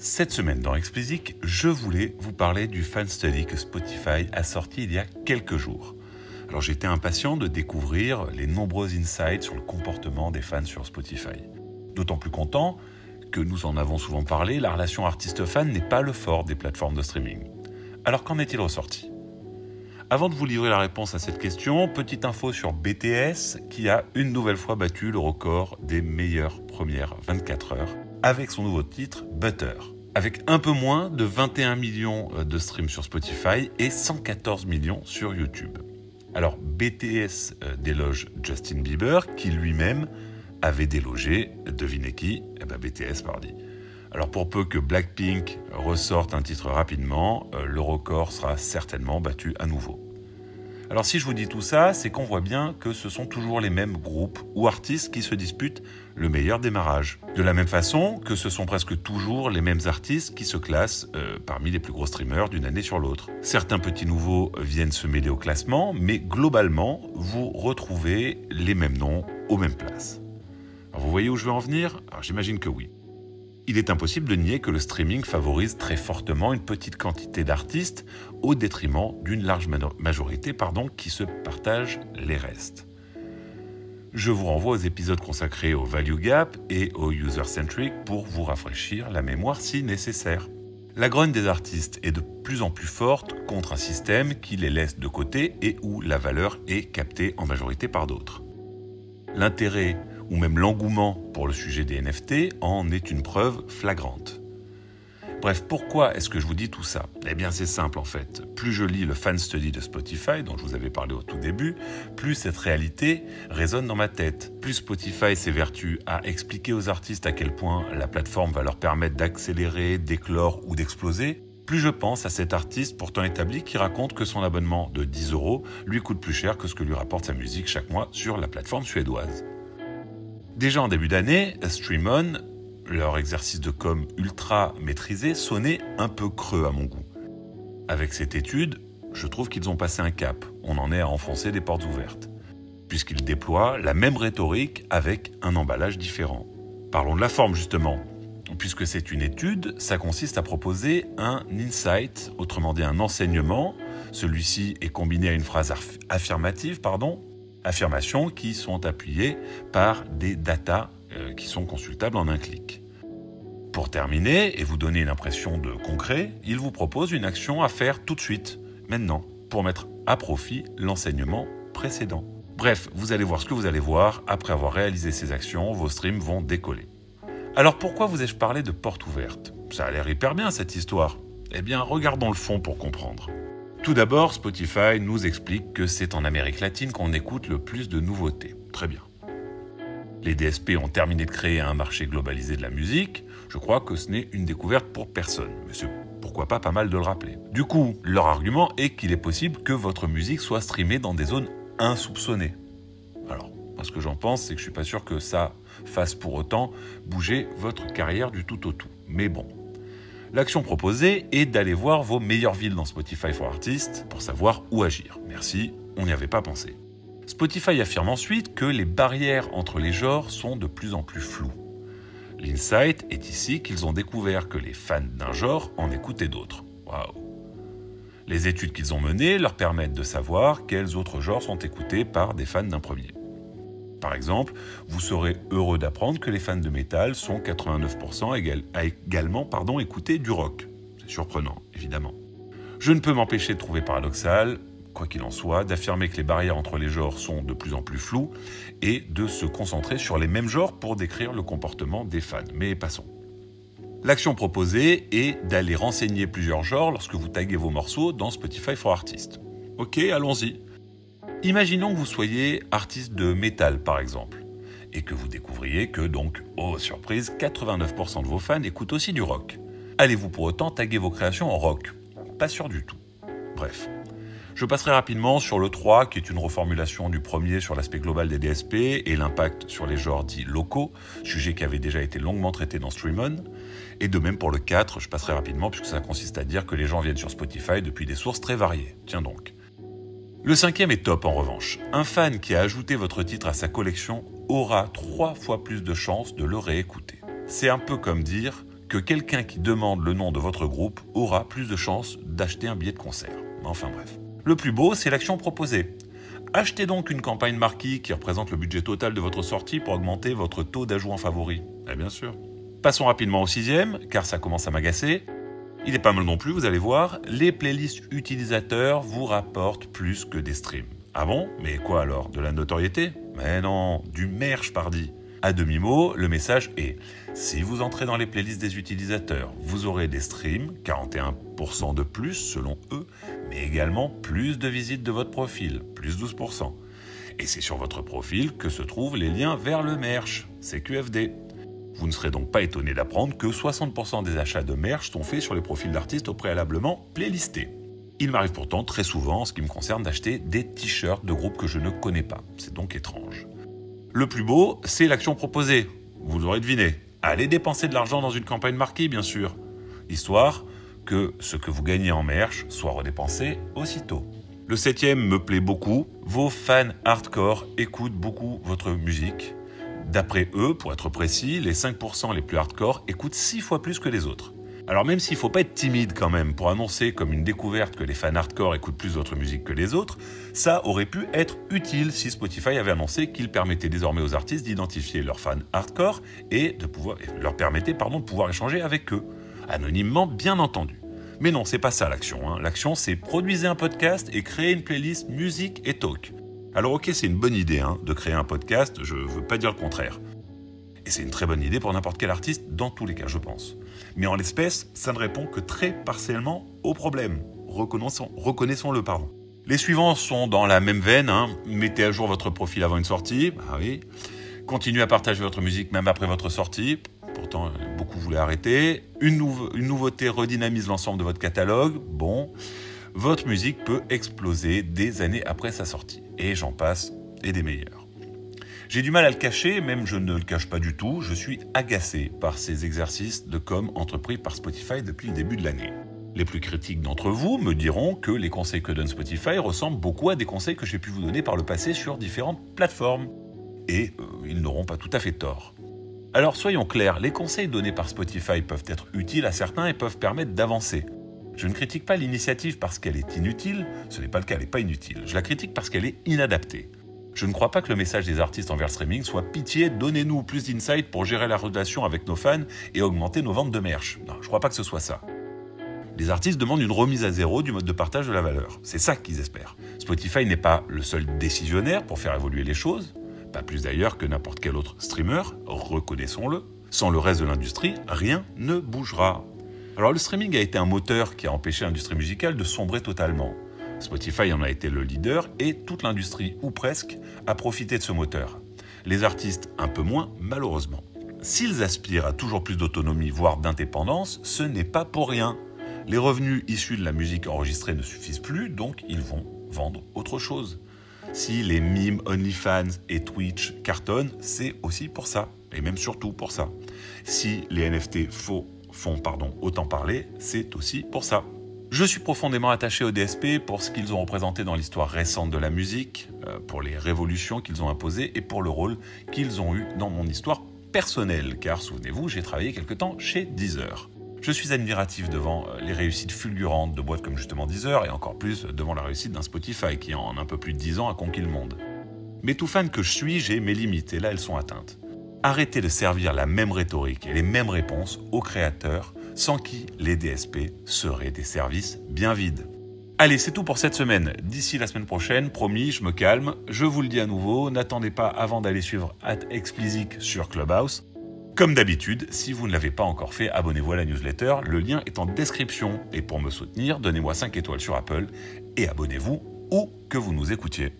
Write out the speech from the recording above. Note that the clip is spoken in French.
Cette semaine dans Explicit, je voulais vous parler du fan study que Spotify a sorti il y a quelques jours. Alors j'étais impatient de découvrir les nombreux insights sur le comportement des fans sur Spotify. D'autant plus content que nous en avons souvent parlé, la relation artiste-fan n'est pas le fort des plateformes de streaming. Alors qu'en est-il ressorti? Avant de vous livrer la réponse à cette question, petite info sur BTS qui a une nouvelle fois battu le record des meilleures premières 24 heures avec son nouveau titre Butter. Avec un peu moins de 21 millions de streams sur Spotify et 114 millions sur YouTube. Alors BTS euh, déloge Justin Bieber qui lui-même avait délogé, devinez qui? Eh ben BTS pardi. Alors pour peu que Blackpink ressorte un titre rapidement, euh, le record sera certainement battu à nouveau. Alors si je vous dis tout ça, c'est qu'on voit bien que ce sont toujours les mêmes groupes ou artistes qui se disputent le meilleur démarrage. De la même façon que ce sont presque toujours les mêmes artistes qui se classent euh, parmi les plus gros streamers d'une année sur l'autre. Certains petits nouveaux viennent se mêler au classement, mais globalement, vous retrouvez les mêmes noms aux mêmes places. Alors vous voyez où je veux en venir? J'imagine que oui. Il est impossible de nier que le streaming favorise très fortement une petite quantité d'artistes au détriment d'une large majorité pardon, qui se partagent les restes. Je vous renvoie aux épisodes consacrés au value gap et au user-centric pour vous rafraîchir la mémoire si nécessaire. La grogne des artistes est de plus en plus forte contre un système qui les laisse de côté et où la valeur est captée en majorité par d'autres. L'intérêt ou même l'engouement pour le sujet des NFT en est une preuve flagrante. Bref, pourquoi est-ce que je vous dis tout ça? Eh bien c'est simple en fait. Plus je lis le fan study de Spotify dont je vous avais parlé au tout début, plus cette réalité résonne dans ma tête. Plus Spotify s'évertue à expliquer aux artistes à quel point la plateforme va leur permettre d'accélérer, d'éclore ou d'exploser, plus je pense à cet artiste pourtant établi qui raconte que son abonnement de 10 euros lui coûte plus cher que ce que lui rapporte sa musique chaque mois sur la plateforme suédoise. Déjà en début d'année, Streamon, leur exercice de com ultra maîtrisé, sonnait un peu creux à mon goût. Avec cette étude, je trouve qu'ils ont passé un cap. On en est à enfoncer des portes ouvertes. Puisqu'ils déploient la même rhétorique avec un emballage différent. Parlons de la forme justement. Puisque c'est une étude, ça consiste à proposer un insight, autrement dit un enseignement. Celui-ci est combiné à une phrase affirmative, pardon, affirmations qui sont appuyées par des datas euh, qui sont consultables en un clic. Pour terminer et vous donner une impression de concret, il vous propose une action à faire tout de suite, maintenant, pour mettre à profit l'enseignement précédent. Bref, vous allez voir ce que vous allez voir, après avoir réalisé ces actions, vos streams vont décoller. Alors pourquoi vous ai-je parlé de porte ouverte? Ça a l'air hyper bien cette histoire. Eh bien, regardons le fond pour comprendre. Tout d'abord, Spotify nous explique que c'est en Amérique latine qu'on écoute le plus de nouveautés. Très bien. Les DSP ont terminé de créer un marché globalisé de la musique. Je crois que ce n'est une découverte pour personne, mais c'est pourquoi pas pas mal de le rappeler. Du coup, leur argument est qu'il est possible que votre musique soit streamée dans des zones insoupçonnées. Alors, ce que j'en pense, c'est que je suis pas sûr que ça fasse pour autant bouger votre carrière du tout au tout. Mais bon, L'action proposée est d'aller voir vos meilleures villes dans Spotify for Artists pour savoir où agir. Merci, on n'y avait pas pensé. Spotify affirme ensuite que les barrières entre les genres sont de plus en plus floues. L'insight est ici qu'ils ont découvert que les fans d'un genre en écoutaient d'autres. Les études qu'ils ont menées leur permettent de savoir quels autres genres sont écoutés par des fans d'un premier. Par exemple, vous serez heureux d'apprendre que les fans de métal sont 89% également pardon, écouter du rock. C'est surprenant, évidemment. Je ne peux m'empêcher de trouver paradoxal, quoi qu'il en soit, d'affirmer que les barrières entre les genres sont de plus en plus floues et de se concentrer sur les mêmes genres pour décrire le comportement des fans. Mais passons. L'action proposée est d'aller renseigner plusieurs genres lorsque vous taguez vos morceaux dans Spotify for Artists. Ok, allons-y. Imaginons que vous soyez artiste de métal par exemple, et que vous découvriez que donc, oh surprise, 89% de vos fans écoutent aussi du rock. Allez-vous pour autant taguer vos créations en rock? Pas sûr du tout. Bref. Je passerai rapidement sur le 3, qui est une reformulation du premier sur l'aspect global des DSP et l'impact sur les genres dits locaux, sujet qui avait déjà été longuement traité dans Streamon. Et de même pour le 4, je passerai rapidement puisque ça consiste à dire que les gens viennent sur Spotify depuis des sources très variées. Tiens donc. Le cinquième est top en revanche. Un fan qui a ajouté votre titre à sa collection aura trois fois plus de chances de le réécouter. C'est un peu comme dire que quelqu'un qui demande le nom de votre groupe aura plus de chances d'acheter un billet de concert. Enfin bref. Le plus beau, c'est l'action proposée. Achetez donc une campagne marquée qui représente le budget total de votre sortie pour augmenter votre taux d'ajout en favori. Eh bien sûr. Passons rapidement au sixième, car ça commence à m'agacer. Il est pas mal non plus, vous allez voir, les playlists utilisateurs vous rapportent plus que des streams. Ah bon? Mais quoi alors? De la notoriété? Mais non, du merch pardi. À demi-mot, le message est si vous entrez dans les playlists des utilisateurs, vous aurez des streams, 41% de plus selon eux, mais également plus de visites de votre profil, plus 12%. Et c'est sur votre profil que se trouvent les liens vers le merch, CQFD. Vous ne serez donc pas étonné d'apprendre que 60% des achats de merch sont faits sur les profils d'artistes au préalablement playlistés. Il m'arrive pourtant très souvent, en ce qui me concerne, d'acheter des t-shirts de groupes que je ne connais pas. C'est donc étrange. Le plus beau, c'est l'action proposée. Vous l'aurez deviné. Allez dépenser de l'argent dans une campagne marquée, bien sûr. Histoire que ce que vous gagnez en merch soit redépensé aussitôt. Le septième me plaît beaucoup. Vos fans hardcore écoutent beaucoup votre musique. D'après eux, pour être précis, les 5% les plus hardcore écoutent 6 fois plus que les autres. Alors même s'il ne faut pas être timide quand même pour annoncer comme une découverte que les fans hardcore écoutent plus votre musique que les autres, ça aurait pu être utile si Spotify avait annoncé qu'il permettait désormais aux artistes d'identifier leurs fans hardcore et de pouvoir leur permettait pardon de pouvoir échanger avec eux, anonymement bien entendu. Mais non, c'est pas ça l'action. Hein. L'action, c'est produisez un podcast et créer une playlist musique et talk. Alors ok, c'est une bonne idée hein, de créer un podcast, je veux pas dire le contraire. Et c'est une très bonne idée pour n'importe quel artiste, dans tous les cas, je pense. Mais en l'espèce, ça ne répond que très partiellement au problème. Reconnaissons-le, pardon. Les suivants sont dans la même veine. Hein. Mettez à jour votre profil avant une sortie. Ah oui. Continuez à partager votre musique même après votre sortie. Pourtant, beaucoup voulaient arrêter. Une nouveauté redynamise l'ensemble de votre catalogue. Bon. Votre musique peut exploser des années après sa sortie. Et j'en passe, et des meilleurs. J'ai du mal à le cacher, même je ne le cache pas du tout, je suis agacé par ces exercices de com entrepris par Spotify depuis le début de l'année. Les plus critiques d'entre vous me diront que les conseils que donne Spotify ressemblent beaucoup à des conseils que j'ai pu vous donner par le passé sur différentes plateformes. Et euh, ils n'auront pas tout à fait tort. Alors soyons clairs, les conseils donnés par Spotify peuvent être utiles à certains et peuvent permettre d'avancer. Je ne critique pas l'initiative parce qu'elle est inutile, ce n'est pas le cas, elle n'est pas inutile. Je la critique parce qu'elle est inadaptée. Je ne crois pas que le message des artistes envers streaming soit pitié, donnez-nous plus d'insight pour gérer la relation avec nos fans et augmenter nos ventes de merch. Non, je ne crois pas que ce soit ça. Les artistes demandent une remise à zéro du mode de partage de la valeur. C'est ça qu'ils espèrent. Spotify n'est pas le seul décisionnaire pour faire évoluer les choses, pas plus d'ailleurs que n'importe quel autre streamer, reconnaissons-le. Sans le reste de l'industrie, rien ne bougera. Alors le streaming a été un moteur qui a empêché l'industrie musicale de sombrer totalement. Spotify en a été le leader et toute l'industrie, ou presque, a profité de ce moteur. Les artistes un peu moins, malheureusement. S'ils aspirent à toujours plus d'autonomie, voire d'indépendance, ce n'est pas pour rien. Les revenus issus de la musique enregistrée ne suffisent plus, donc ils vont vendre autre chose. Si les mimes, OnlyFans et Twitch cartonnent, c'est aussi pour ça, et même surtout pour ça. Si les NFT faux font pardon, autant parler, c'est aussi pour ça. Je suis profondément attaché au DSP pour ce qu'ils ont représenté dans l'histoire récente de la musique, euh, pour les révolutions qu'ils ont imposées et pour le rôle qu'ils ont eu dans mon histoire personnelle, car souvenez-vous, j'ai travaillé quelque temps chez Deezer. Je suis admiratif devant euh, les réussites fulgurantes de boîtes comme justement Deezer et encore plus devant la réussite d'un Spotify qui en un peu plus de 10 ans a conquis le monde. Mais tout fan que je suis, j'ai mes limites et là elles sont atteintes. Arrêtez de servir la même rhétorique et les mêmes réponses aux créateurs sans qui les DSP seraient des services bien vides. Allez, c'est tout pour cette semaine. D'ici la semaine prochaine, promis, je me calme. Je vous le dis à nouveau, n'attendez pas avant d'aller suivre at sur Clubhouse. Comme d'habitude, si vous ne l'avez pas encore fait, abonnez-vous à la newsletter, le lien est en description. Et pour me soutenir, donnez-moi 5 étoiles sur Apple et abonnez-vous où que vous nous écoutiez.